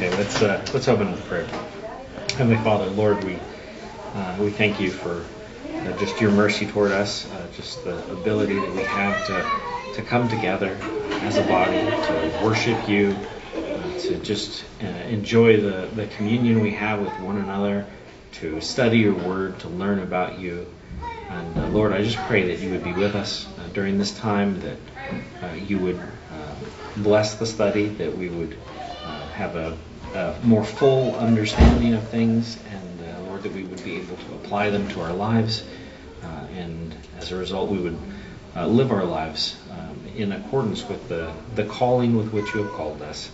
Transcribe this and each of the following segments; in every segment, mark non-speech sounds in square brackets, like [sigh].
Okay, let's uh, let's open with prayer. Heavenly Father, Lord, we uh, we thank you for uh, just your mercy toward us, uh, just the ability that we have to to come together as a body to worship you, uh, to just uh, enjoy the the communion we have with one another, to study your word, to learn about you. And Lord, I just pray that you would be with us during this time, that you would bless the study, that we would have a, a more full understanding of things, and uh, Lord, that we would be able to apply them to our lives, uh, and as a result, we would uh, live our lives um, in accordance with the, the calling with which you have called us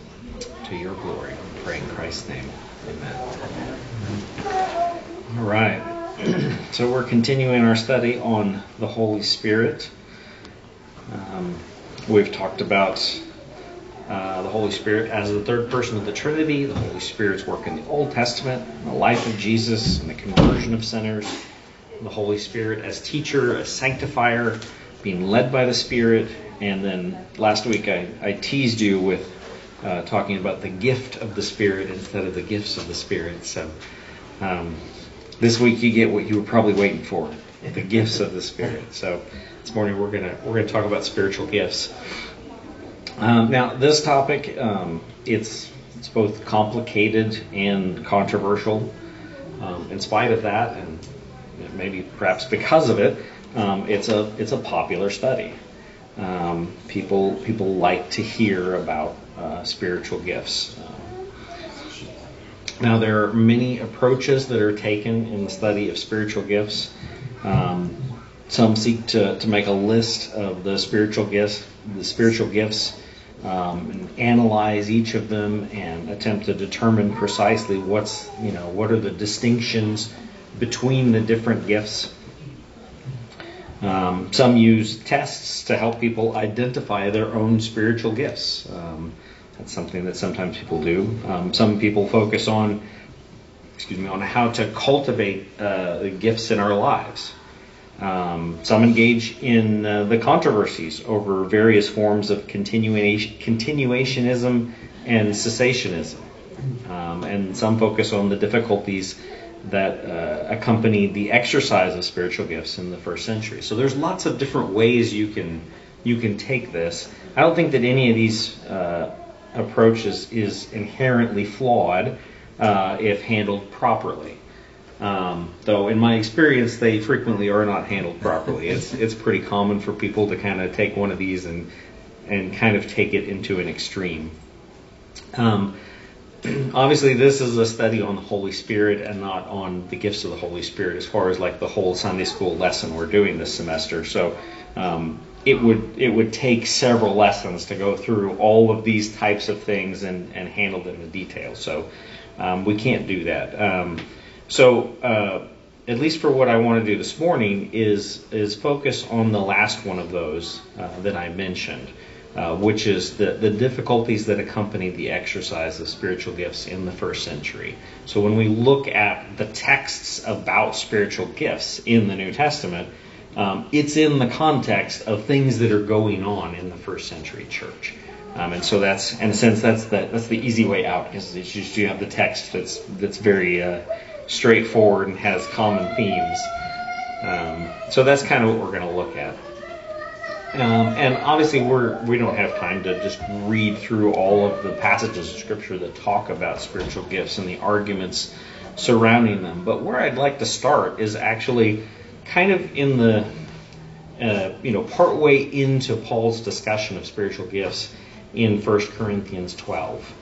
to your glory. We pray in Christ's name. Amen. All right. [clears throat] so we're continuing our study on the Holy Spirit. Um, we've talked about uh, the Holy Spirit as the third person of the Trinity, the Holy Spirit's work in the Old Testament, the life of Jesus, and the conversion of sinners, the Holy Spirit as teacher, as sanctifier, being led by the Spirit, and then last week I, I teased you with uh, talking about the gift of the Spirit instead of the gifts of the Spirit. So um, this week you get what you were probably waiting for, the gifts of the Spirit. So this morning we're gonna we're gonna talk about spiritual gifts. Um, now this topic um, it's it's both complicated and controversial. Um, in spite of that, and maybe perhaps because of it, um, it's a it's a popular study. Um, people people like to hear about uh, spiritual gifts. Um, now, there are many approaches that are taken in the study of spiritual gifts. Some seek to, to make a list of the spiritual gifts, the spiritual gifts, um, and analyze each of them and attempt to determine precisely what's you know what are the distinctions between the different gifts. Um, some use tests to help people identify their own spiritual gifts. Um, that's something that sometimes people do. Um, some people focus on, excuse me, on how to cultivate uh, the gifts in our lives. Um, some engage in uh, the controversies over various forms of continuation, continuationism and cessationism. Um, and some focus on the difficulties that uh, accompanied the exercise of spiritual gifts in the first century. So there's lots of different ways you can you can take this. I don't think that any of these uh, approach is, is inherently flawed uh, if handled properly. Um, though in my experience, they frequently are not handled properly. It's it's pretty common for people to kind of take one of these and and kind of take it into an extreme. Um, [clears throat] obviously, this is a study on the Holy Spirit and not on the gifts of the Holy Spirit, as far as like the whole Sunday school lesson we're doing this semester. So um, it would it would take several lessons to go through all of these types of things and, and handle them in detail. So um, we can't do that. So uh, at least for what I want to do this morning is is focus on the last one of those uh, that I mentioned, uh, which is the the difficulties that accompany the exercise of spiritual gifts in the first century. So when we look at the texts about spiritual gifts in the New Testament um, it's in the context of things that are going on in the first century church. Um, and so that's, in a sense, that's the, that's the easy way out because you have the text that's that's very uh, straightforward and has common themes. Um, so that's kind of what we're going to look at. Um, and obviously, we're we don't have time to just read through all of the passages of Scripture that talk about spiritual gifts and the arguments surrounding them. But where I'd like to start is actually kind of in the uh, you know partway into Paul's discussion of spiritual gifts in 1 Corinthians 12.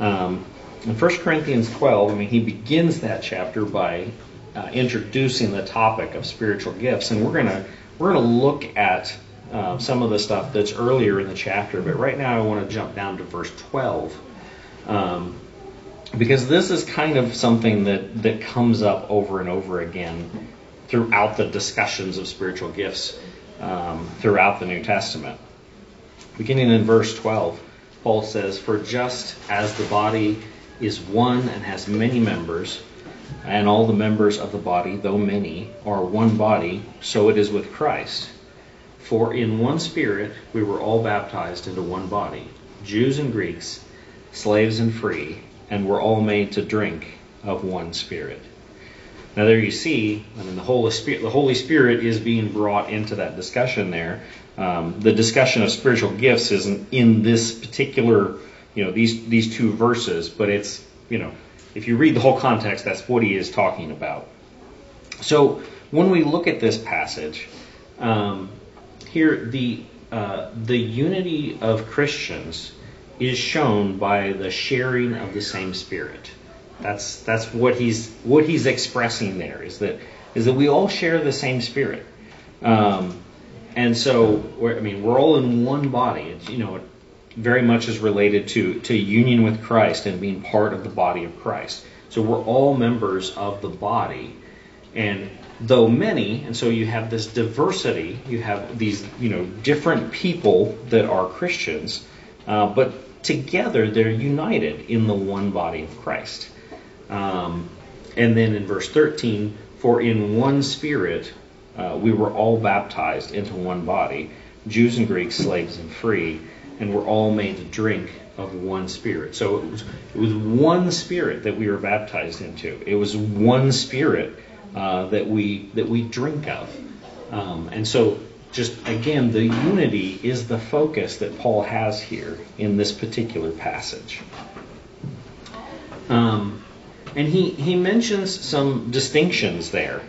Um, in 1 Corinthians 12, I mean, he begins that chapter by uh, introducing the topic of spiritual gifts, and we're gonna we're gonna look at uh, some of the stuff that's earlier in the chapter, but right now I want to jump down to verse 12. Um, because this is kind of something that, that comes up over and over again throughout the discussions of spiritual gifts um, throughout the New Testament. Beginning in verse 12, Paul says, For just as the body is one and has many members, and all the members of the body, though many, are one body, so it is with Christ. For in one spirit we were all baptized into one body, Jews and Greeks, slaves and free, and we're all made to drink of one Spirit. Now there you see, I mean, the Holy Spirit, the Holy Spirit is being brought into that discussion there. Um, the discussion of spiritual gifts isn't in this particular, you know, these these two verses, but it's, you know, if you read the whole context, that's what he is talking about. So when we look at this passage, um, here the uh, the unity of Christians is shown by the sharing of the same Spirit. That's that's what he's what he's expressing there is that is that we all share the same spirit, um, and so I mean we're all in one body. It's, you know, very much is related to to union with Christ and being part of the body of Christ. So we're all members of the body, and though many, and so you have this diversity, you have these you know different people that are Christians, uh, but together they're united in the one body of Christ. Um, and then in verse 13, for in one spirit uh, we were all baptized into one body, Jews and Greeks, slaves and free, and we're all made to drink of one spirit. So it was, it was one spirit that we were baptized into. It was one spirit uh, that we that we drink of. Um, and so just again, the unity is the focus that Paul has here in this particular passage. Um, and he, he mentions some distinctions there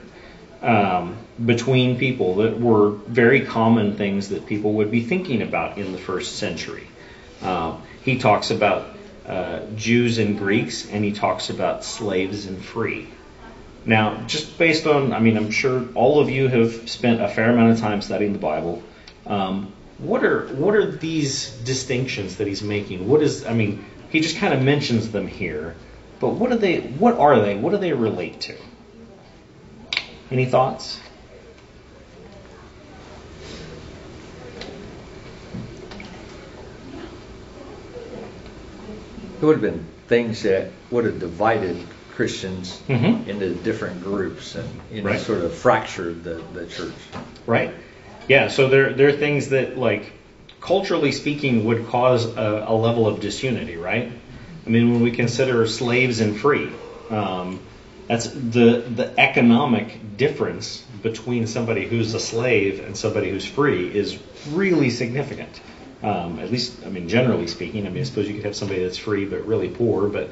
um, between people that were very common things that people would be thinking about in the first century. Um, he talks about uh, Jews and Greeks, and he talks about slaves and free. Now, just based on, I mean, I'm sure all of you have spent a fair amount of time studying the Bible. Um, what are what are these distinctions that he's making? What is, I mean, he just kind of mentions them here. But what are they? What are they? What do they relate to? Any thoughts? It would have been things that would have divided Christians mm-hmm. into different groups and you know right. sort of fractured the, the church. Right. Yeah. So there there are things that like culturally speaking would cause a, a level of disunity, right? I mean, when we consider slaves and free, um, that's the the economic difference between somebody who's a slave and somebody who's free is really significant. Um, at least, I mean, generally speaking. I mean, I suppose you could have somebody that's free but really poor, but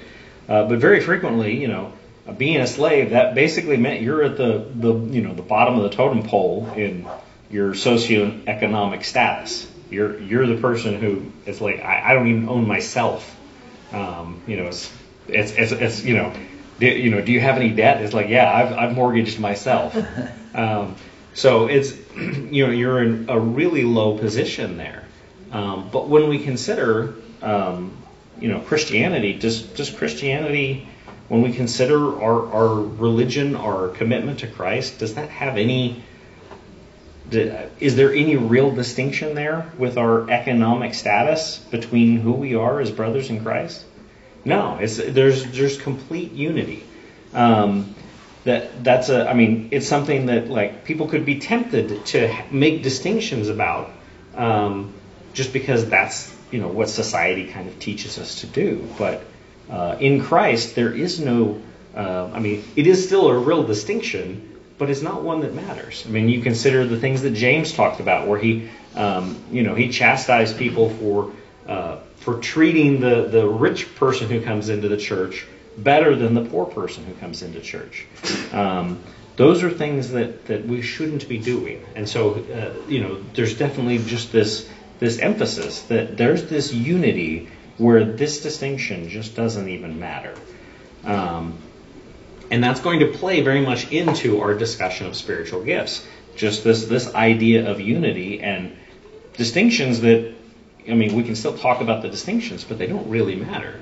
uh, but very frequently, you know, being a slave that basically meant you're at the the you know the bottom of the totem pole in your socioeconomic status. You're you're the person who it's like I, I don't even own myself um, you know, it's, it's, it's, it's, you know, do, you know, do you have any debt? It's like, yeah, I've, I've mortgaged myself. [laughs] Um, so it's, [clears throat] you know, you're in a really low position there. Um, but when we consider, um, you know, Christianity, does, does Christianity, when we consider our, our religion, our commitment to Christ, does that have any, is there any real distinction there with our economic status between who we are as brothers in Christ? No, it's, there's there's complete unity. Um, that that's a I mean it's something that like people could be tempted to make distinctions about um, just because that's you know what society kind of teaches us to do. But uh, in Christ there is no uh, I mean it is still a real distinction but it's not one that matters. I mean, you consider the things that James talked about, where he, um, you know, he chastised people for uh, for treating the the rich person who comes into the church better than the poor person who comes into church. Um, those are things that that we shouldn't be doing, and so uh, you know, there's definitely just this this emphasis that there's this unity where this distinction just doesn't even matter. Um, and that's going to play very much into our discussion of spiritual gifts. Just this, this idea of unity and distinctions that, I mean, we can still talk about the distinctions, but they don't really matter.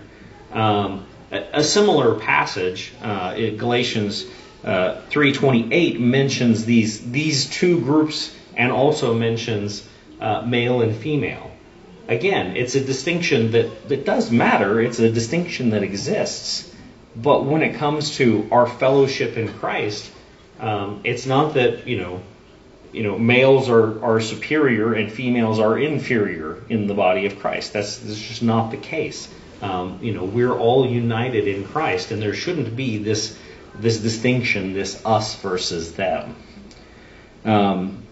Um, a, a, similar passage, uh, in Galatians uh, 3.28 mentions these, these two groups and also mentions uh, male and female. Again, it's a distinction that, that does matter. It's a distinction that exists. But when it comes to our fellowship in Christ, um, it's not that you know, you know, males are, are superior and females are inferior in the body of Christ. That's, that's just not the case. Um, you know, we're all united in Christ, and there shouldn't be this this distinction, this us versus them. Um,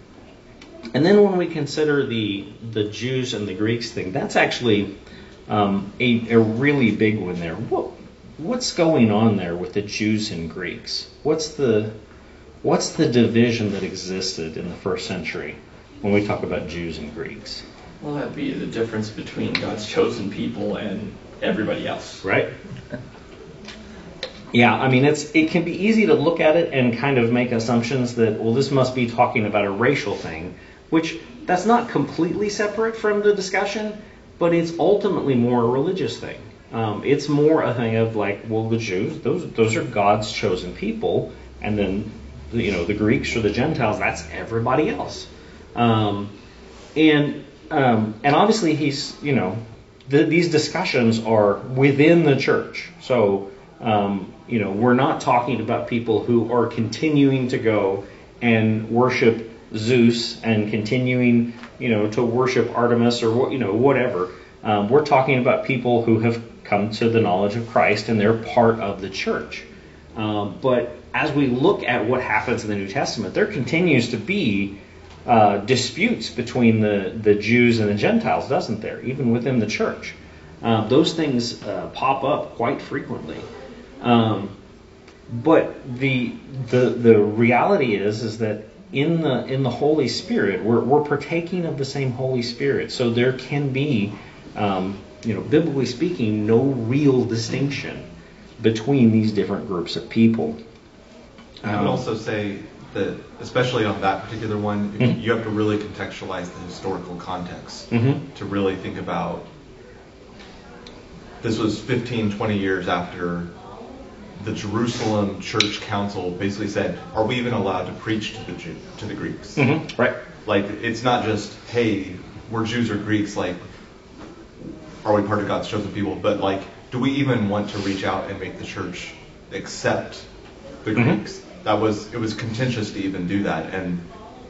and then when we consider the the Jews and the Greeks thing, that's actually um, a, a really big one there. What what's going on there with the Jews and Greeks? What's the what's the division that existed in the first century when we talk about Jews and Greeks? Well, that'd be the difference between God's chosen people and everybody else. Right. Yeah, I mean it's it can be easy to look at it and kind of make assumptions that well this must be talking about a racial thing, which that's not completely separate from the discussion, but it's ultimately more a religious thing. Um, it's more a thing of like, well, the Jews, those those are God's chosen people, and then you know the Greeks or the Gentiles, that's everybody else. Um, and um, and obviously he's you know the, these discussions are within the church, so um, you know we're not talking about people who are continuing to go and worship Zeus and continuing you know to worship Artemis or you know whatever. Um, we're talking about people who have come to the knowledge of Christ and they're part of the church. Um, but as we look at what happens in the New Testament, there continues to be uh, disputes between the, the Jews and the Gentiles, doesn't there? Even within the church. Uh, those things uh, pop up quite frequently. Um, but the, the, the reality is, is that in the, in the Holy Spirit, we're, we're partaking of the same Holy Spirit. So there can be, um, you know, biblically speaking, no real distinction between these different groups of people. I would um, also say that, especially on that particular one, mm-hmm. you have to really contextualize the historical context mm-hmm. to really think about. This was 15, 20 years after the Jerusalem Church Council basically said, "Are we even allowed to preach to the Jew, to the Greeks?" Mm-hmm. Right. Like it's not just, "Hey, we're Jews or Greeks." Like, are we part of God's chosen people? But like, do we even want to reach out and make the church accept the mm-hmm. Greeks? that was it was contentious to even do that, and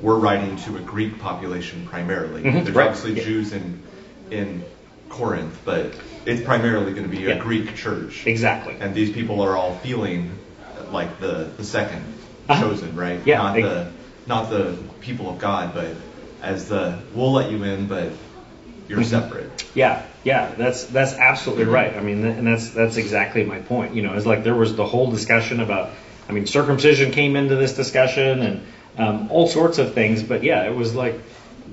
we're writing to a Greek population primarily. Mm-hmm, There's right. obviously yeah. Jews in in Corinth, but it's primarily going to be a yeah. Greek church. Exactly. And these people are all feeling like the the 2nd uh-huh. chosen, right? Yeah. Not the not the people of God, but as the we'll let you in, but you're mm-hmm. separate. Yeah, yeah, that's that's absolutely mm-hmm. right. I mean, and that's that's exactly my point. You know, it's like there was the whole discussion about I mean, circumcision came into this discussion and um, all sorts of things. But yeah, it was like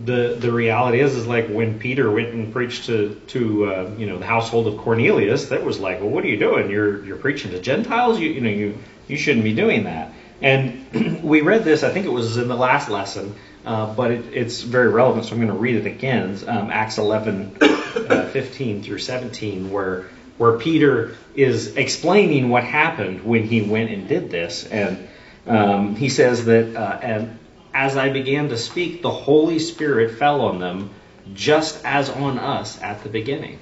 the the reality is is like when Peter went and preached to to uh, you know the household of Cornelius, that was like, well, what are you doing? You're you're preaching to Gentiles. You you know you you shouldn't be doing that. And [clears throat] we read this. I think it was in the last lesson. Uh, but it, it's very relevant, so I'm going to read it again. Um, Acts 11, uh, 15 through 17, where where Peter is explaining what happened when he went and did this. And um, he says that, uh, and as I began to speak, the Holy Spirit fell on them, just as on us at the beginning.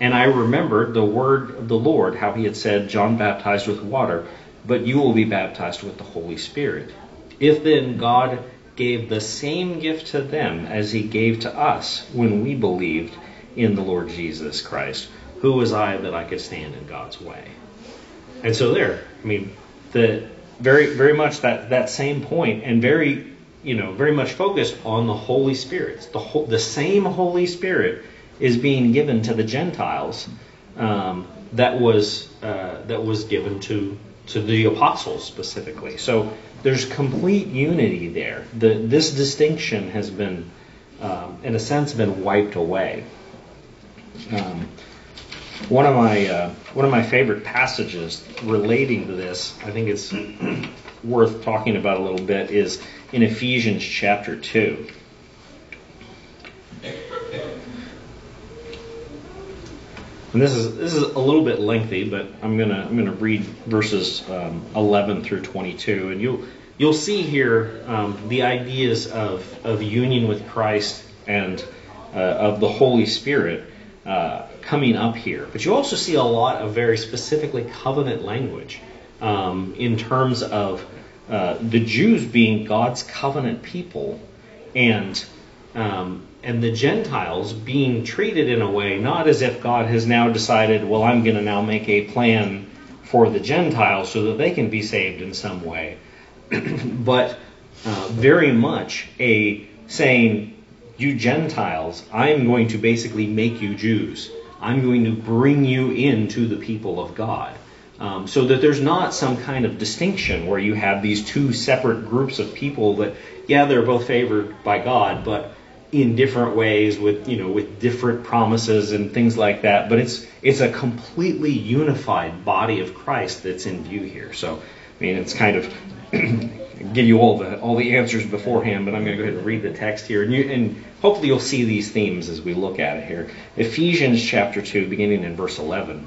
And I remembered the word of the Lord, how he had said, John baptized with water, but you will be baptized with the Holy Spirit. If then God gave the same gift to them as he gave to us when we believed in the Lord Jesus Christ, who was I that I could stand in God's way? And so there, I mean, the very very much that that same point, and very you know very much focused on the Holy Spirit. The the same Holy Spirit is being given to the Gentiles um, that was uh, that was given to to the apostles specifically. So there's complete unity there. The, this distinction has been, um, in a sense, been wiped away. Um, one of my uh, one of my favorite passages relating to this, I think it's worth talking about a little bit, is in Ephesians chapter two. And this is this is a little bit lengthy, but I'm gonna I'm gonna read verses um, 11 through 22, and you'll you'll see here um, the ideas of of union with Christ and uh, of the Holy Spirit uh, coming up here. But you also see a lot of very specifically covenant language um, in terms of uh, the Jews being God's covenant people and um, and the Gentiles being treated in a way not as if God has now decided, well, I'm going to now make a plan for the Gentiles so that they can be saved in some way, [clears throat] but uh, very much a saying, you Gentiles, I'm going to basically make you Jews. I'm going to bring you into the people of God. Um, so that there's not some kind of distinction where you have these two separate groups of people that, yeah, they're both favored by God, but in different ways with you know with different promises and things like that. But it's it's a completely unified body of Christ that's in view here. So I mean, it's kind of [clears throat] give you all the all the answers beforehand, but I'm going to go ahead and read the text here, and, you, and hopefully you'll see these themes as we look at it here. Ephesians chapter two, beginning in verse 11.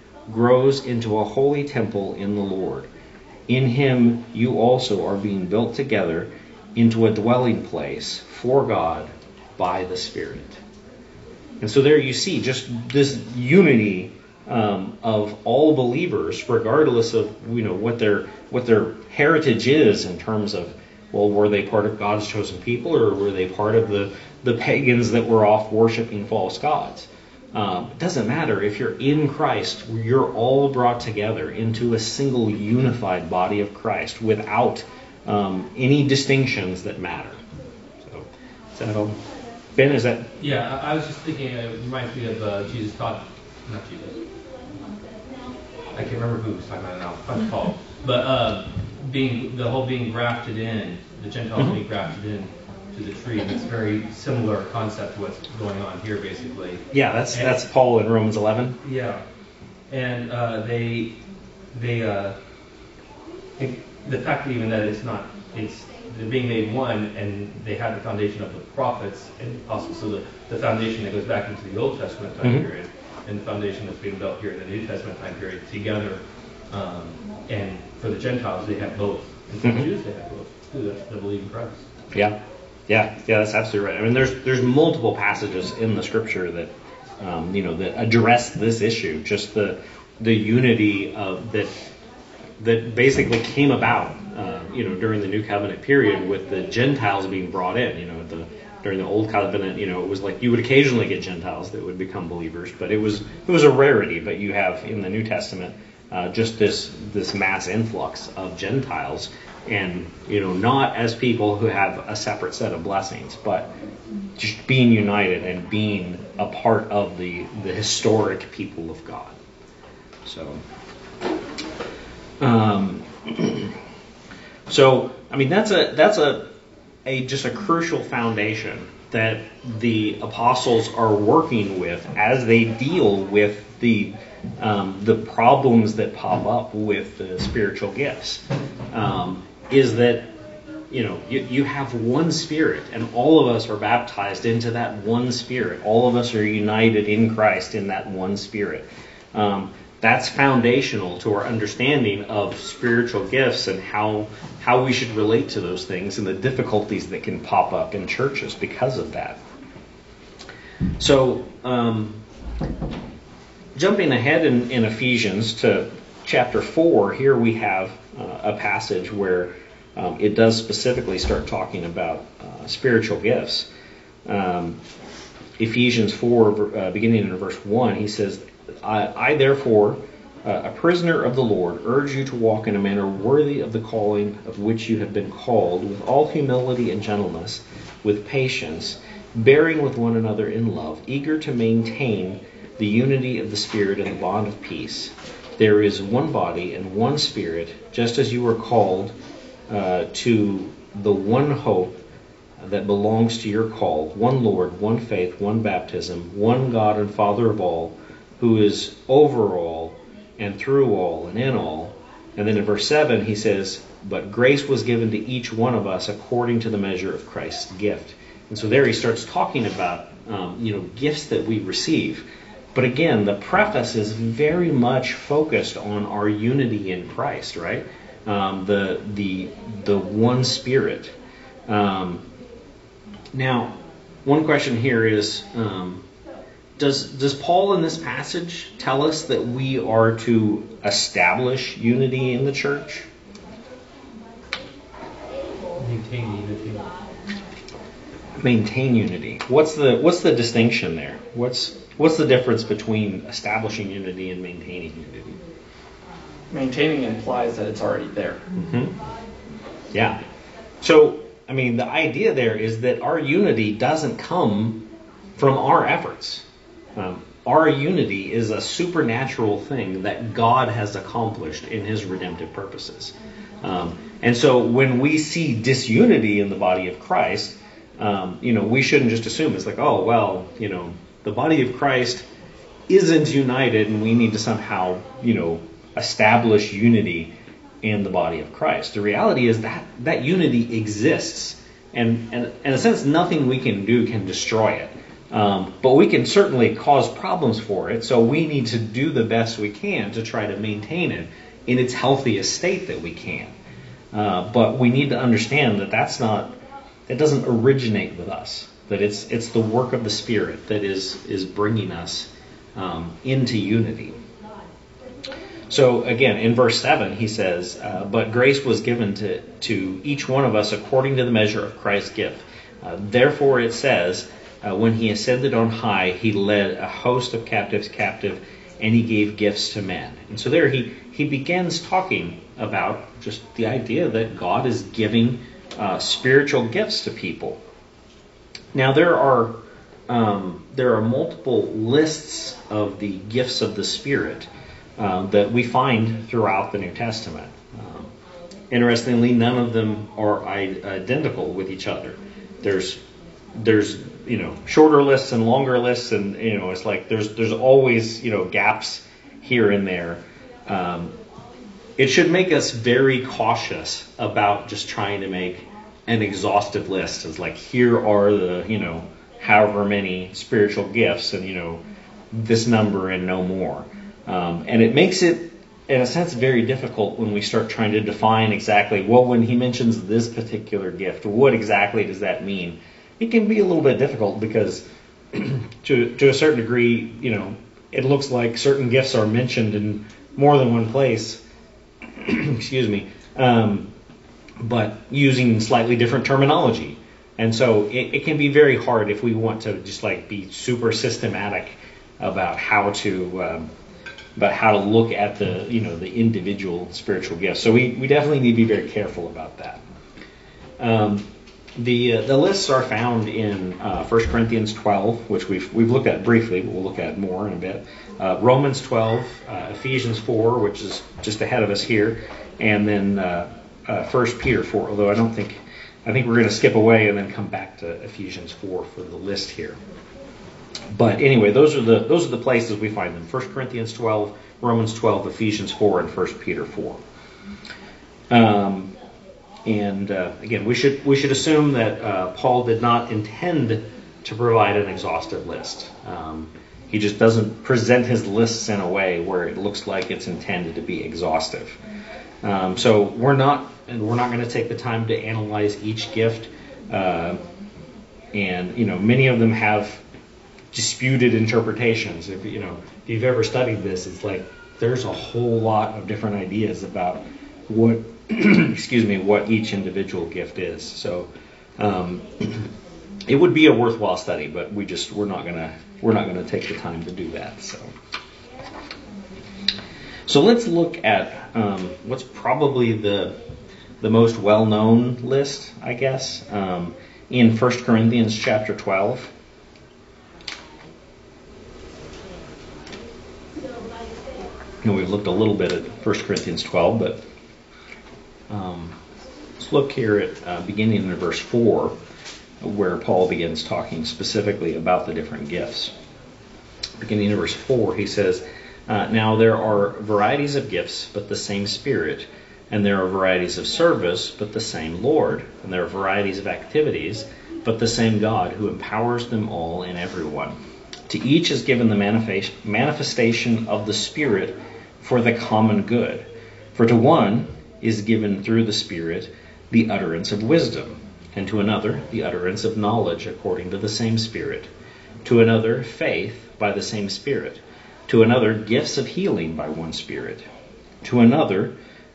grows into a holy temple in the Lord. In him you also are being built together into a dwelling place for God by the Spirit. And so there you see just this unity um, of all believers, regardless of you know what their what their heritage is in terms of well, were they part of God's chosen people or were they part of the the pagans that were off worshiping false gods? Um, it doesn't matter if you're in Christ, you're all brought together into a single unified body of Christ without um, any distinctions that matter. So, is that all? Ben, is that? Yeah, I, was just thinking, it reminds me of uh, Jesus taught, not Jesus. I can't remember who was talking about it now. Paul. But uh, being the whole being grafted in, the Gentiles mm-hmm. being grafted in the tree. It's very similar concept to what's going on here, basically. Yeah, that's and, that's Paul in Romans 11. Yeah, and uh, they they uh, the fact that even that it's not it's they're being made one, and they have the foundation of the prophets and also so the, the foundation that goes back into the Old Testament time mm-hmm. period, and the foundation that's being built here in the New Testament time period together. Um, and for the Gentiles, they have both. And for mm-hmm. the Jews, they have both. Believe in Christ. Yeah. Yeah, yeah, that's absolutely right. I mean, there's there's multiple passages in the scripture that um, you know that address this issue, just the the unity of that that basically came about, uh, you know, during the New Covenant period with the Gentiles being brought in. You know, the during the Old Covenant, you know, it was like you would occasionally get Gentiles that would become believers, but it was it was a rarity. But you have in the New Testament uh, just this this mass influx of Gentiles and you know not as people who have a separate set of blessings but just being united and being a part of the the historic people of God so um, [clears throat] so I mean that's a that's a a just a crucial foundation that the apostles are working with as they deal with the um, the problems that pop up with the spiritual gifts. Um, is that you know you, you have one spirit and all of us are baptized into that one spirit. All of us are united in christ in that one spirit. Um, that's foundational to our understanding of spiritual gifts and how how we should relate to those things and the difficulties that can pop up in churches because of that. So um, jumping ahead in, in, Ephesians to chapter 4, here we have uh, a passage where um, it does specifically start talking about uh, spiritual gifts. Um, Ephesians 4, uh, beginning in verse 1, he says, I, I therefore, uh, a prisoner of the Lord, urge you to walk in a manner worthy of the calling of which you have been called, with all humility and gentleness, with patience, bearing with one another in love, eager to maintain the unity of the Spirit in the bond of peace. There is one body and one Spirit, just as you were called uh, to the one hope that belongs to your call one Lord, one faith, one baptism, one God and Father of all, who is over all and through all and in all. And then in verse 7, he says, But grace was given to each one of us according to the measure of Christ's gift. And so there he starts talking about um, you know gifts that we receive. But again, the preface is very much focused on our unity in Christ, right? Um, the the the one Spirit. Um, now, one question here is: um, Does does Paul in this passage tell us that we are to establish unity in the church? Maintain unity. Maintain unity. What's the what's the distinction there? What's what's the difference between establishing unity and maintaining unity? Maintaining implies that it's already there. Mm-hmm. Yeah. So I mean, the idea there is that our unity doesn't come from our efforts. Um, our unity is a supernatural thing that God has accomplished in His redemptive purposes. Um, and so when we see disunity in the body of Christ, um, you know, we shouldn't just assume it's like, oh, well, you know, the body of Christ isn't united and we need to somehow, you know, establish unity in the body of Christ. The reality is that that unity exists, and, and in a sense, nothing we can do can destroy it. Um, but we can certainly cause problems for it, so we need to do the best we can to try to maintain it in its healthiest state that we can. Uh, but we need to understand that that's not, it doesn't originate with us. That it's it's the work of the Spirit that is is bringing us um, into unity. So again, in verse 7, he says, uh, But grace was given to, to each one of us according to the measure of Christ's gift. Uh, therefore, it says, uh, When he ascended on high, he led a host of captives captive, and he gave gifts to men. And so there he, he begins talking about just the idea that God is giving uh, spiritual gifts to people. Now, there are. Um, there are multiple lists of the gifts of the Spirit. Uh, that we find throughout the New Testament. Um, interestingly, none of them are identical with each other. There's there's you know shorter lists and longer lists, and you know it's like there's there's always you know gaps here and there. Um, it should make us very cautious about just trying to make an exhaustive list. It's like here are the you know however many spiritual gifts, and you know this number and no more. Um, and it makes it, in a sense, very difficult when we start trying to define exactly, well, when he mentions this particular gift, what exactly does that mean? It can be a little bit difficult because, [clears throat] to, to a certain degree, you know, it looks like certain gifts are mentioned in more than one place. [clears throat] Excuse me. Um, but using slightly different terminology. And so it, it, can be very hard if we want to just like be super systematic about how to um, about how to look at the you know the individual spiritual gifts. So we, we definitely need to be very careful about that. Um, the uh, the lists are found in uh, 1 Corinthians 12, which we've we've looked at briefly, but we'll look at more in a bit. Uh, Romans 12, uh, Ephesians 4, which is just ahead of us here, and then uh, 1 uh, Peter 4. Although I don't think I think we're going to skip away and then come back to Ephesians 4 for the list here. But anyway, those are the those are the places we find them: 1 Corinthians 12, Romans 12, Ephesians 4, and 1 Peter 4. Um, and uh, again, we should we should assume that uh, Paul did not intend to provide an exhaustive list. Um, he just doesn't present his lists in a way where it looks like it's intended to be exhaustive. Um, so we're not and we're not going to take the time to analyze each gift. Uh, and you know, many of them have disputed interpretations. If you know, if you've ever studied this, it's like there's a whole lot of different ideas about what, [clears throat] excuse me, what each individual gift is. So um, it would be a worthwhile study, but we just we're not gonna we're not gonna take the time to do that. So. So let's look at um, what's probably the the most well-known list, I guess, um, in 1 Corinthians chapter 12. And we've looked a little bit at 1 Corinthians 12, but um, let's look here at uh, beginning in verse 4, where Paul begins talking specifically about the different gifts. Beginning in verse 4, he says, uh, Now there are varieties of gifts, but the same Spirit. And there are varieties of service, but the same Lord. And there are varieties of activities, but the same God who empowers them all in everyone. To each is given the manifestation of the Spirit for the common good. For to one is given through the Spirit the utterance of wisdom, and to another the utterance of knowledge according to the same Spirit, to another faith by the same Spirit, to another gifts of healing by one Spirit, to another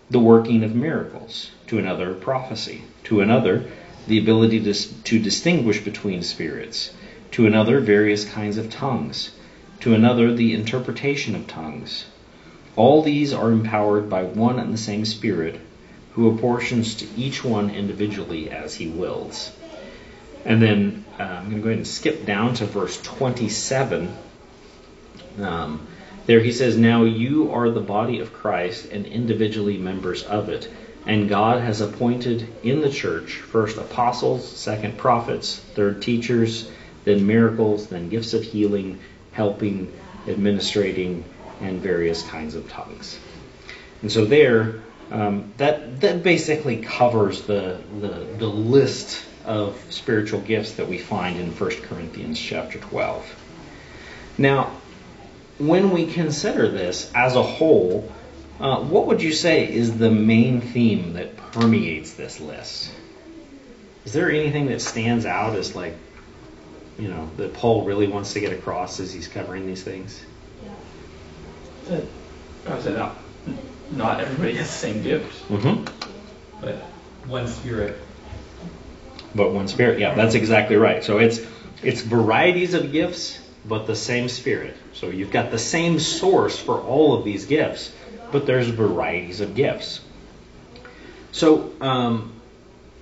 the working of miracles, to another prophecy, to another the ability to, to distinguish between spirits, to another various kinds of tongues, to another the interpretation of tongues all these are empowered by one and the same Spirit, who apportions to each one individually as he wills. And then uh, I'm going to go ahead and skip down to verse 27. Um, there he says, Now you are the body of Christ and individually members of it. And God has appointed in the church first apostles, second prophets, third teachers, then miracles, then gifts of healing, helping, administrating, and various kinds of tongues. And so there, um, that that basically covers the, the the list of spiritual gifts that we find in 1 Corinthians chapter 12. Now, when we consider this as a whole, uh, what would you say is the main theme that permeates this list? Is there anything that stands out as like, you know, that Paul really wants to get across as he's covering these things? I said not, not everybody has the same gift. Mm-hmm. But one spirit. But one spirit. Yeah, that's exactly right. So it's it's varieties of gifts, but the same spirit. So you've got the same source for all of these gifts, but there's varieties of gifts. So um,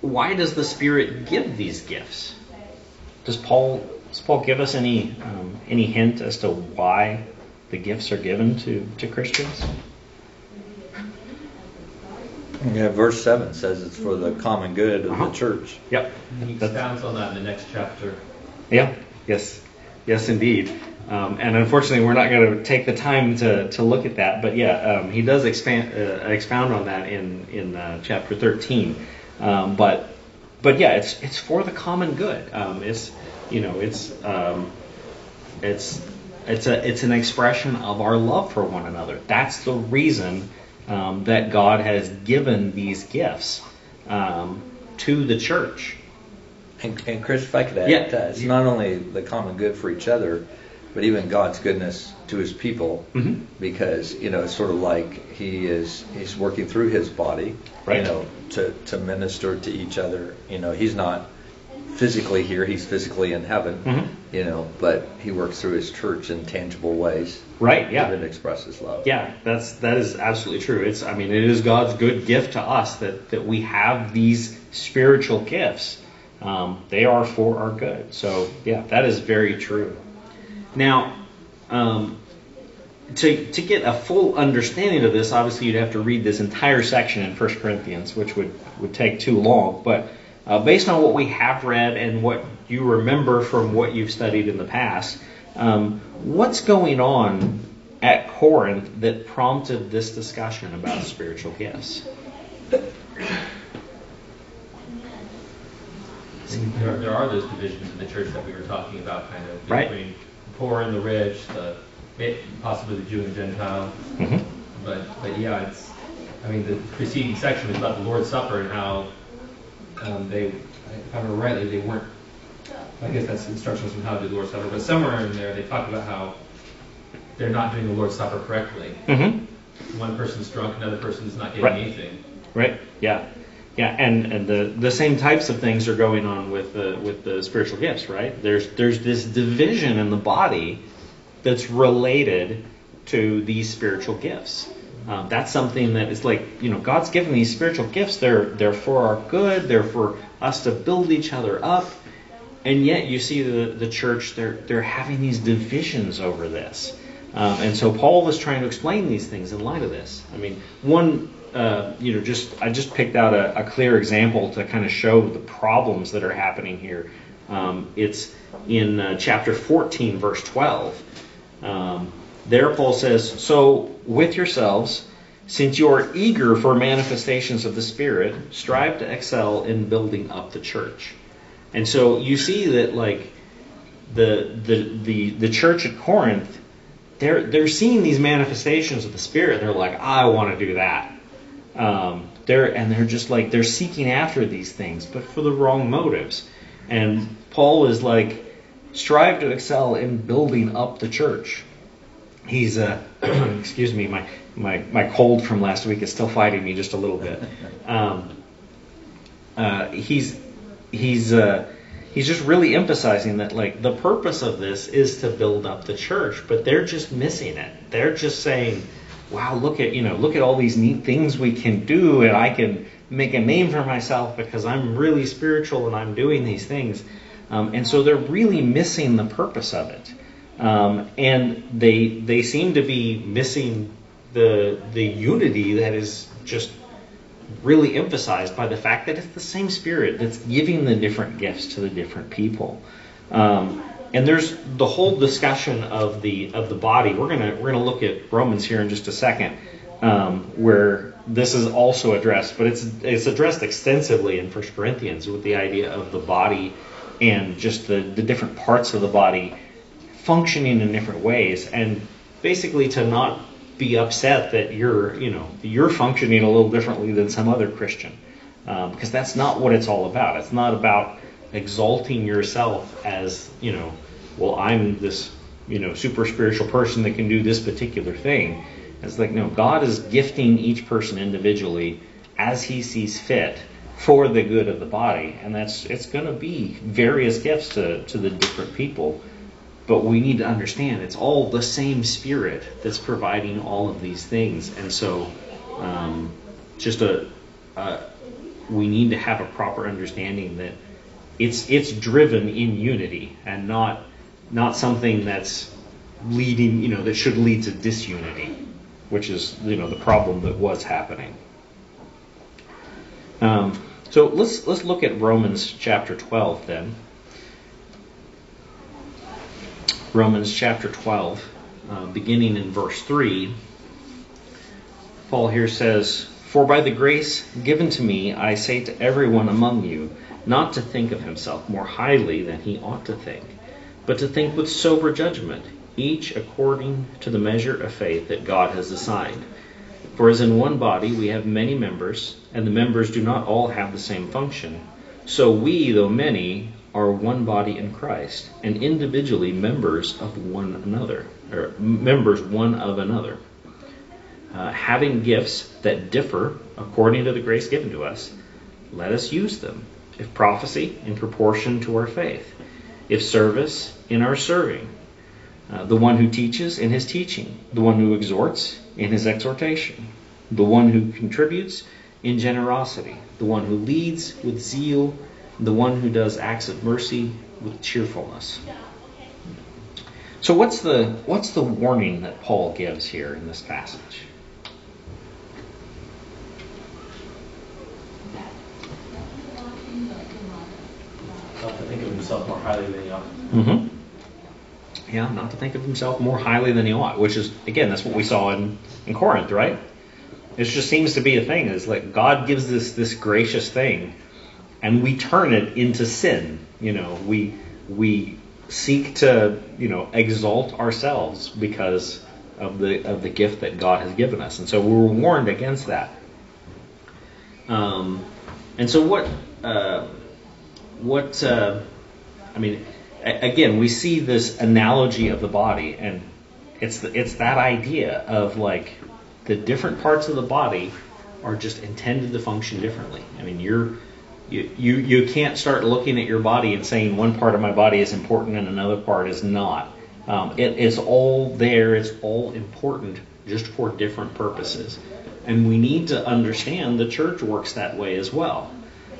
why does the Spirit give these gifts? Does Paul does Paul give us any um, any hint as to why the gifts are given to, to Christians? Yeah, verse 7 says it's for the common good of uh-huh. the church. Yep. he expounds on that in the next chapter. Yeah, yes. Yes, indeed. Um, and unfortunately, we're not going to take the time to, to look at that. But yeah, um, he does expand, uh, expound on that in, in uh, chapter 13. Um, but but yeah, it's it's for the common good. Um, it's you know it's um, it's it's a it's an expression of our love for one another. That's the reason um, that God has given these gifts um, to the church. And, and Chris, if I could add, yeah. that, it's not only the common good for each other, but even God's goodness to His people, mm-hmm. because you know it's sort of like He is He's working through His body, right. you know, to to minister to each other. You know, He's not physically here. He's physically in heaven, mm-hmm. you know, but he works through his church in tangible ways. Right. Yeah. And express his love. Yeah, that's that is absolutely true. It's I mean it is God's good gift to us that that we have these spiritual gifts. Um, they are for our good. So yeah, that is very true. Now. Um, to, to get a full understanding of this, obviously you'd have to read this entire section in 1 Corinthians, which would, would take too long. But uh, based on what we have read and what you remember from what you've studied in the past, um, what's going on at Corinth that prompted this discussion about spiritual gifts? There, there, are those divisions in the church that we were talking about, kind of between right. the poor and the rich, the possibly the Jew and Gentile. Mm-hmm. But but yeah, it's. I mean, the preceding section was about the Lord's Supper and how um, they, if I remember rightly, they weren't I guess that's instructions on how to do the Lord's Supper, but somewhere in there they talk about how they're not doing the Lord's Supper correctly. Mm-hmm. One person's drunk, another person's not getting Right. anything. Right. Yeah. Yeah. And and the the same types of things are going on with the with the spiritual gifts. Right. There's there's this division in the body that's related to these spiritual gifts. Um, that's something that is like you know God's given these spiritual gifts. They're they're for our good. They're for us to build each other up. And yet you see the the church they're they're having these divisions over this. Um, and so Paul was trying to explain these things in light of this. I mean, one, uh, you know, just I just picked out a, a, clear example to kind of show the problems that are happening here. Um, it's in uh, chapter 14, verse 12. There, Paul says, "So with yourselves, since you are eager for manifestations of the Spirit, strive to excel in building up the church." And so you see that, like the the the, the church at Corinth they're they're seeing these manifestations of the spirit. They're like, I want to do that. Um, they're and they're just like they're seeking after these things, but for the wrong motives. And Paul is like, strive to excel in building up the church. He's uh, [clears throat] excuse me, my my my cold from last week is still fighting me just a little bit. Um, uh, he's he's uh, he's just really emphasizing that like the purpose of this is to build up the church, but they're just missing it. They're just saying, "Wow, look at you know, look at all these neat things we can do, and I can make a name for myself because I'm really spiritual and I'm doing these things." Um, and so they're really missing the purpose of it, um, and they they seem to be missing the the unity that is just really emphasized by the fact that it's the same spirit that's giving the different gifts to the different people. Um, and there's the whole discussion of the of the body. We're gonna we're gonna look at Romans here in just a second, um, where this is also addressed, but it's it's addressed extensively in First Corinthians with the idea of the body and just the, the different parts of the body functioning in different ways, and basically to not be upset that you're, you know, you're functioning a little differently than some other Christian, um, because that's not what it's all about. It's not about exalting yourself as, you know, well, I'm this, you know, super spiritual person that can do this particular thing. It's like, no, God is gifting each person individually as He sees fit for the good of the body, and that's it's going to be various gifts to to the different people. But we need to understand it's all the same Spirit that's providing all of these things. And so, um, just a, a, we need to have a proper understanding that it's it's driven in unity and not not something that's leading, you know, that should lead to disunity, which is you know the problem that was happening. Um, so let's let's look at Romans chapter 12 then. Romans chapter 12, uh, beginning in verse 3, Paul here says, For by the grace given to me, I say to everyone among you, not to think of himself more highly than he ought to think, but to think with sober judgment, each according to the measure of faith that God has assigned. For as in one body we have many members, and the members do not all have the same function, so we, though many, are one body in Christ, and individually members of one another, or members one of another. Uh, having gifts that differ according to the grace given to us, let us use them. If prophecy, in proportion to our faith. If service, in our serving. Uh, the one who teaches, in his teaching. The one who exhorts, in his exhortation. The one who contributes, in generosity. The one who leads, with zeal the one who does acts of mercy with cheerfulness. So what's the what's the warning that Paul gives here in this passage? Not to think of himself more highly than he ought. Mm-hmm. Yeah, not to think of himself more highly than he ought, which is again that's what we saw in, in Corinth, right? It just seems to be a thing. Is like God gives this this gracious thing, and we turn it into sin. You know, we we seek to you know exalt ourselves because of the of the gift that God has given us, and so we're warned against that. Um, and so what uh, what uh, I mean, again, we see this analogy of the body, and it's the, it's that idea of like the different parts of the body are just intended to function differently. I mean, you're you, you can't start looking at your body and saying one part of my body is important and another part is not. Um, it is all there. It's all important, just for different purposes. And we need to understand the church works that way as well.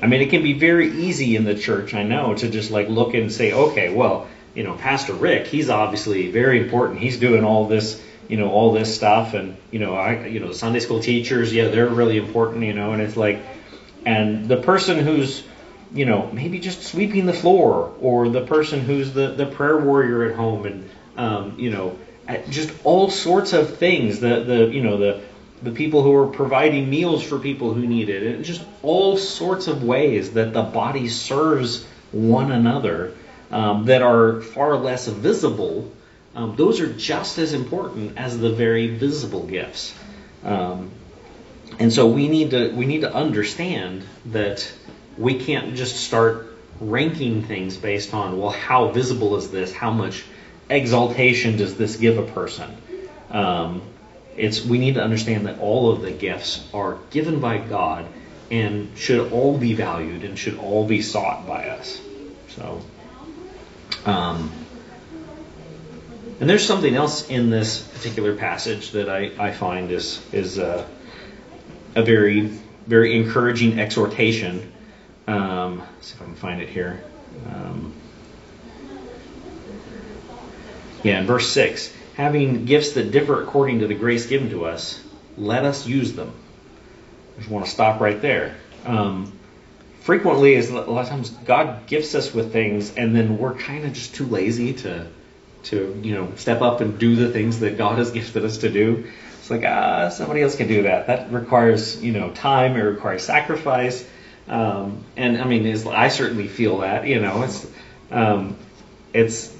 I mean, it can be very easy in the church, I know, to just like look and say, okay, well, you know, Pastor Rick, he's obviously very important. He's doing all this, you know, all this stuff, and you know, I, you know, Sunday school teachers, yeah, they're really important, you know, and it's like, and the person who's, you know, maybe just sweeping the floor, or the person who's the the prayer warrior at home, and um, you know, just all sorts of things. The the you know the the people who are providing meals for people who need it, and just all sorts of ways that the body serves one another um, that are far less visible. Um, those are just as important as the very visible gifts. Um, and so we need to we need to understand that we can't just start ranking things based on well how visible is this how much exaltation does this give a person um, it's we need to understand that all of the gifts are given by God and should all be valued and should all be sought by us. So, um, and there's something else in this particular passage that I, I find is is a, a very very encouraging exhortation. Um, see if I can find it here. Um, yeah, in verse six having gifts that differ according to the grace given to us, let us use them. I just want to stop right there. Um, frequently, is a lot of times God gifts us with things, and then we're kind of just too lazy to, to you know, step up and do the things that God has [laughs] gifted us to do. It's like ah, somebody else can do that. That requires you know time. It requires sacrifice. Um, and I mean, I certainly feel that. You know, it's um, it's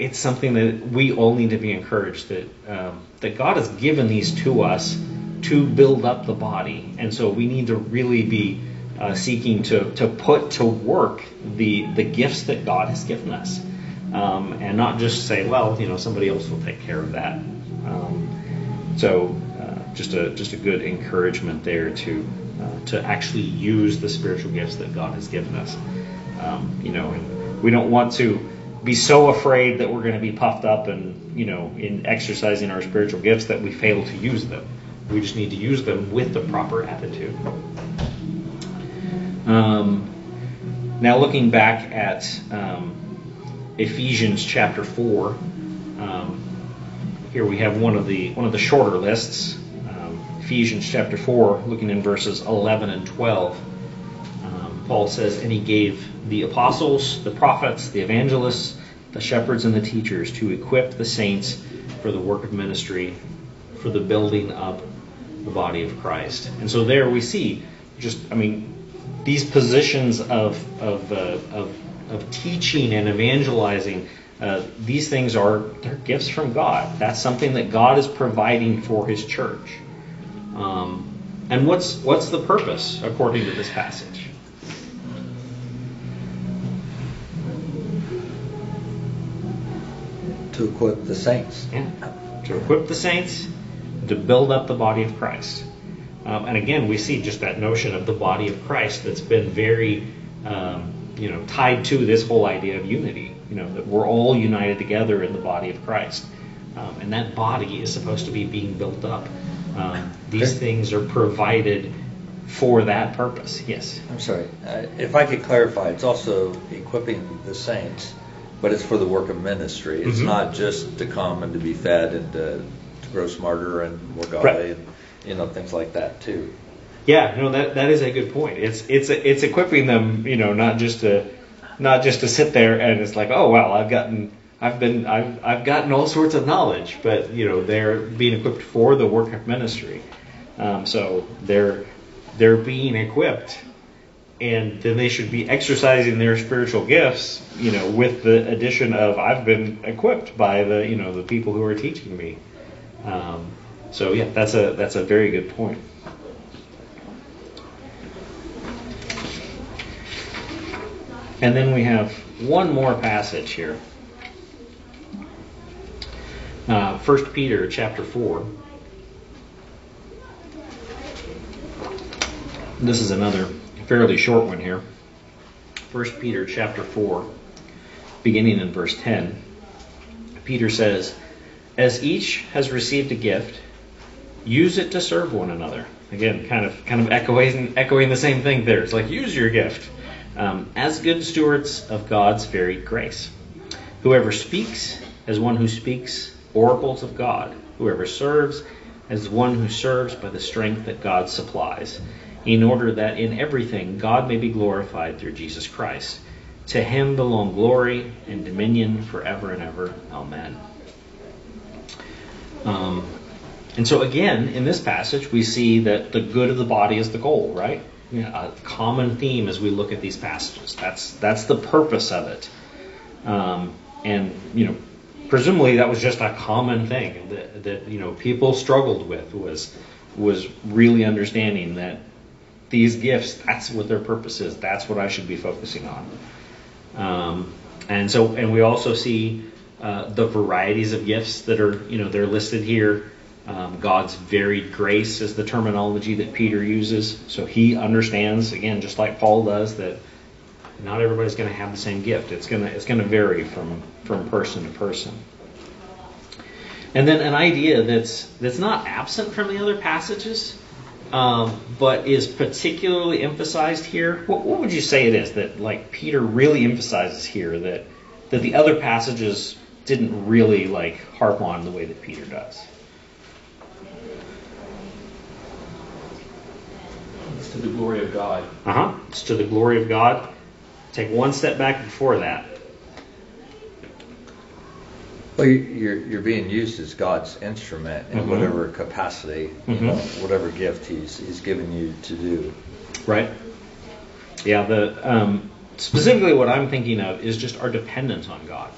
it's something that we all need to be encouraged that um, that God has given these to us to build up the body, and so we need to really be uh, seeking to to put to work the the gifts that God has given us, um, and not just say, well, you know, somebody else will take care of that. Um, so uh, just a just a good encouragement there to uh, to actually use the spiritual gifts that God has given us. Um, you know, and we don't want to be so afraid that we're going to be puffed up and, you know, in exercising our spiritual gifts that we fail to use them. We just need to use them with the proper attitude. Um, now, looking back at um, Ephesians chapter four, um, here we have one of the one of the shorter lists. Um, Ephesians chapter four, looking in verses eleven and twelve. Um, Paul says, "And he gave the apostles, the prophets, the evangelists, the shepherds, and the teachers to equip the saints for the work of ministry, for the building up the body of Christ. And so there we see just, I mean, these positions of, of, uh, of, of teaching and evangelizing. Uh, these things are they're gifts from God. That's something that God is providing for His church. Um, and what's what's the purpose according to this passage? to equip the saints. Yeah, to equip the saints, to build up the body of Christ. Um, and again, we see just that notion of the body of Christ that's been very, um, you know, tied to this whole idea of unity. You know, that we're all united together in the body of Christ, um, and that body is supposed to be being built up. Um, these okay. things are provided for that purpose. Yes. I'm sorry. Uh, if I could clarify, it's also equipping the saints but it's for the work of ministry. It's mm-hmm. not just to come and to be fed and to, to grow smarter and more godly right. and you know things like that too. Yeah, no, that that is a good point. It's it's it's equipping them, you know, not just to not just to sit there and it's like, oh well, I've gotten I've been I've I've gotten all sorts of knowledge, but you know they're being equipped for the work of ministry. Um, so they're they're being equipped and then they should be exercising their spiritual gifts, you know, with the addition of I've been equipped by the, you know, the people who are teaching me. Um, so yeah, that's a that's a very good point. And then we have one more passage here. Uh, 1 Peter chapter 4. This is another fairly short one here. 1 Peter chapter 4, beginning in verse 10. Peter says, As each has received a gift, use it to serve one another. Again, kind of kind of echoing echoing the same thing there. It's like use your gift um, as good stewards of God's varied grace. Whoever speaks, as one who speaks oracles of God. Whoever serves, as one who serves by the strength that God supplies, in order that in everything God may be glorified through Jesus Christ. To him belong glory and dominion forever and ever. Amen. Um, and so, again, in this passage, we see that the good of the body is the goal, right? A common theme as we look at these passages. That's that's the purpose of it. Um, and you know, presumably that was just a common thing that, that you know people struggled with was was really understanding that these gifts that's what their purpose is. That's what I should be focusing on. Um, and so, and we also see uh, the varieties of gifts that are you know they're listed here. Um, God's varied grace is the terminology that Peter uses. So he understands, again, just like Paul does, that not everybody's going to have the same gift. It's going to it's going to vary from from person to person. And then an idea that's that's not absent from the other passages, um, but is particularly emphasized here. What, what would you say it is that like Peter really emphasizes here that that the other passages didn't really like harp on the way that Peter does? to the glory of God. Uh huh. It's to the glory of God. Take one step back before that. Well, you're you're being used as God's instrument in Mhm. whatever capacity, you Mhm. know, whatever gift He's He's given you to do. Right. Yeah. The um, specifically what I'm thinking of is just our dependence on God.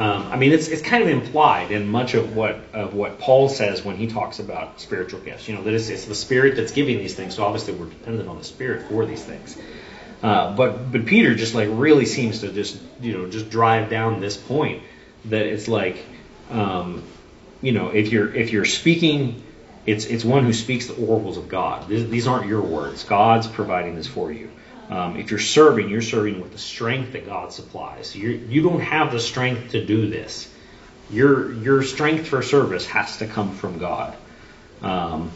Um, I mean, it's it's kind of implied in much of what of what Paul says when he talks about spiritual gifts. You know, that it's, it's the Spirit that's giving these things. So obviously, we're dependent on the Spirit for these things. Uh, but but Peter just like really seems to just you know just drive down this point that it's like um, you know if you're if you're speaking, it's it's one who speaks the oracles of God. These, these aren't your words. God's providing this for you. Um, if you're serving, you're serving with the strength that God supplies. You're, you don't have the strength to do this. Your your strength for service has to come from God. Um,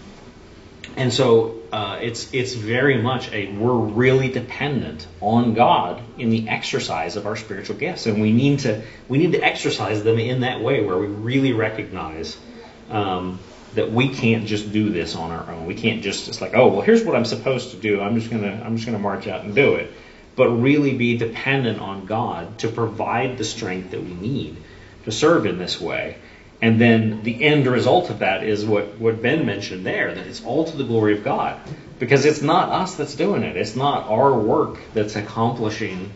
and so uh, it's it's very much a we're really dependent on God in the exercise of our spiritual gifts, and we need to we need to exercise them in that way where we really recognize um, that we can't just do this on our own. We can't just it's like oh well here's what I'm supposed to do. I'm just gonna I'm just gonna march out and do it, but really be dependent on God to provide the strength that we need to serve in this way. And then the end result of that is what, what Ben mentioned there, that it's all to the glory of God. Because it's not us that's doing it. It's not our work that's accomplishing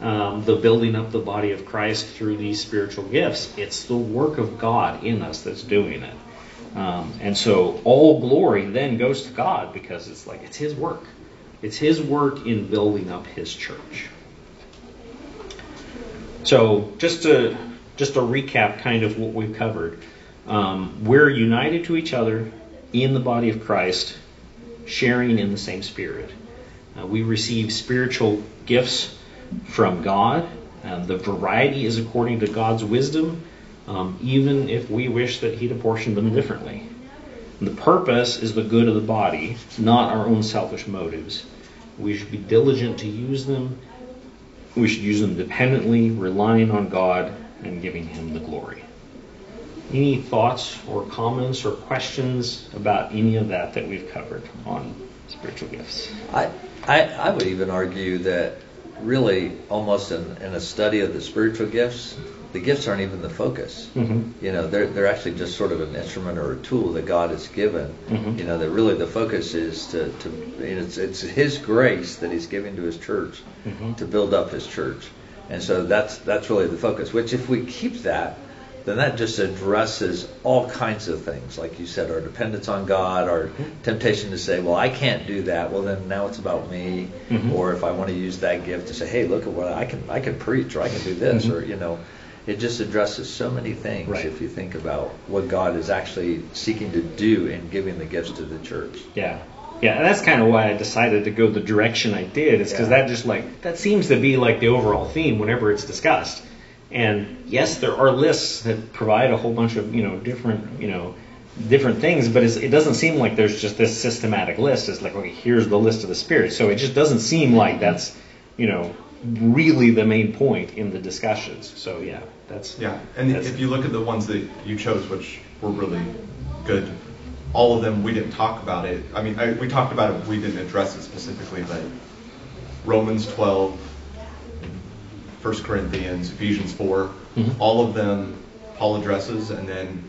um, the building up the body of Christ through these spiritual gifts. It's the work of God in us that's doing it. Um, and so all glory then goes to God because it's like it's His work. It's His work in building up His church. So just to just to recap kind of what we've covered. Um, we're united to each other in the body of Christ, sharing in the same Spirit. Uh, we receive spiritual gifts from God. Um, the variety is according to God's wisdom, um, even if we wish that He'd apportioned them differently. And the purpose is the good of the body, not our own selfish motives. We should be diligent to use them. We should use them dependently, relying on God and giving him the glory. Any thoughts or comments or questions about any of that that we've covered on spiritual gifts? I, I, I would even argue that really almost in, in a study of the spiritual gifts, the gifts aren't even the focus. Mm-hmm. You know, they're, they're actually just sort of an instrument or a tool that God has given. Mhm. You know, that really the focus is to, to it's, it's His grace that He's giving to His church Mhm. to build up His church. And so that's that's really the focus. Which, if we keep that, then that just addresses all kinds of things, like you said, our dependence on God, our temptation to say, well, I can't do that. Well, then now it's about me. Mhm. Or if I want to use that gift to say, hey, look at what I can, I can preach, or I can do this, Mhm. or you know, it just addresses so many things Right. if you think about what God is actually seeking to do in giving the gifts to the church. Yeah. Yeah, and that's kind of why I decided to go the direction I did, is because Yeah. that just like, that seems to be like the overall theme whenever it's discussed. And yes, there are lists that provide a whole bunch of, you know, different, you know, different things, but it doesn't seem like there's just this systematic list. It's like, okay, here's the list of the spirits. So it just doesn't seem like that's, you know, really the main point in the discussions. So yeah, that's Yeah, and that's- if you look at the ones that you chose, which were really good, all of them we didn't talk about it. I mean, I, we talked about it, we didn't address it specifically, but Romans 12, 1 Corinthians, Ephesians 4, Mhm. all of them Paul addresses, and then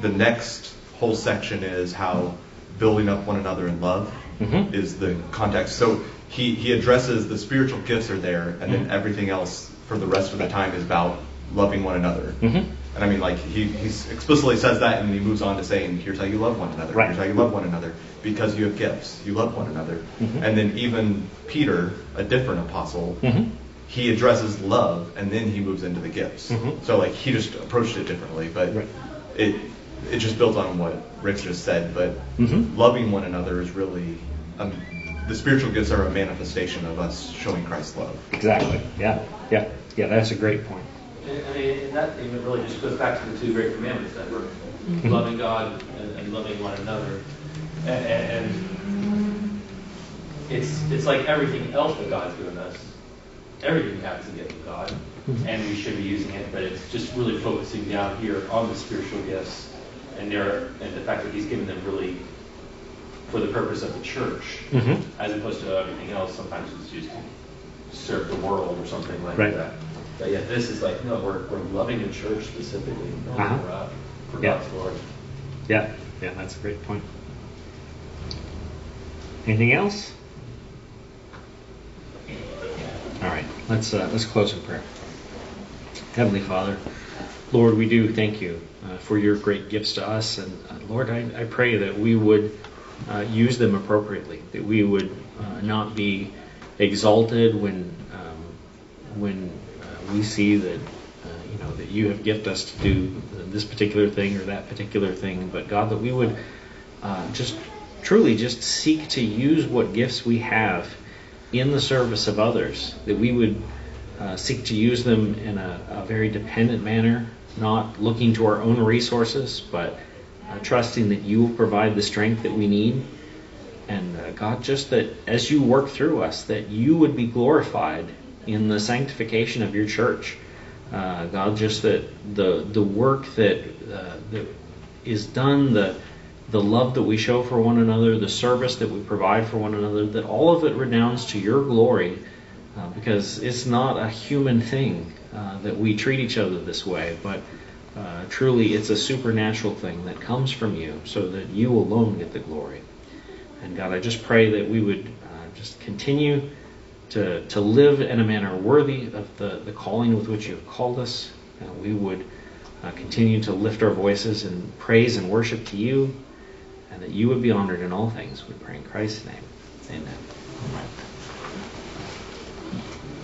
the next whole section is how building up one another in love Mhm. is the context. So he, he addresses the spiritual gifts are there, and then Mhm. everything else for the rest of the time is about loving one another. Mhm. And I mean, like he he explicitly says that, and he moves on to saying, "Here's how you love one another. Right. Here's how you love one another because you have gifts. You love one another." Mhm. And then even Peter, a different apostle, Mhm. he addresses love, and then he moves into the gifts. Mhm. So like he just approached it differently, but Right. it it just built on what Rick just said. But Mhm. loving one another is really um, the spiritual gifts are a manifestation of us showing Christ's love. Exactly. Yeah. Yeah. Yeah. That's a great point. And, I mean, and that even really just goes back to the two great commandments that we're Mhm. loving God and, and loving one another. And, and it's it's like everything else that God's given us. Everything happens to get with God, Mhm. and we should be using it. But it's just really focusing down here on the spiritual gifts and their and the fact that He's given them really for the purpose of the church, Mhm. as opposed to everything else. Sometimes it's used to serve the world or something like Right. that. But yeah, this is like, no, we're, we're loving the church specifically, Uh-huh. for, uh, for Yeah. God's glory. Yeah, yeah, that's a great point. Anything else? All right, let's uh, let's close in prayer. Heavenly Father, Lord, we do thank you uh, for your great gifts to us, and uh, Lord, I, I pray that we would uh, use them appropriately, that we would uh, not be exalted when um, when uh, we see that uh, you know that you have gifted us to do this particular thing or that particular thing, but God, that we would uh, just truly just seek to use what gifts we have in the service of others, that we would uh, seek to use them in a, a very dependent manner, not looking to our own resources, but uh, trusting that you will provide the strength that we need. And uh, God, just that as you work through us, that you would be glorified in the sanctification of your church. Uh, God, just that the the work that uh, that is done, the the love that we show for one another, the service that we provide for one another, that all of it redounds to your glory, uh, because it's not a human thing uh, that we treat each other this way, but uh, truly it's a supernatural thing that comes from you, so that you alone get the glory. And God, I just pray that we would uh, just continue to, to live in a manner worthy of the, the calling with which you have called us. Uh, we would uh, continue to lift our voices in praise and worship to you, and that you would be honored in all things. We pray in Christ's name. Amen.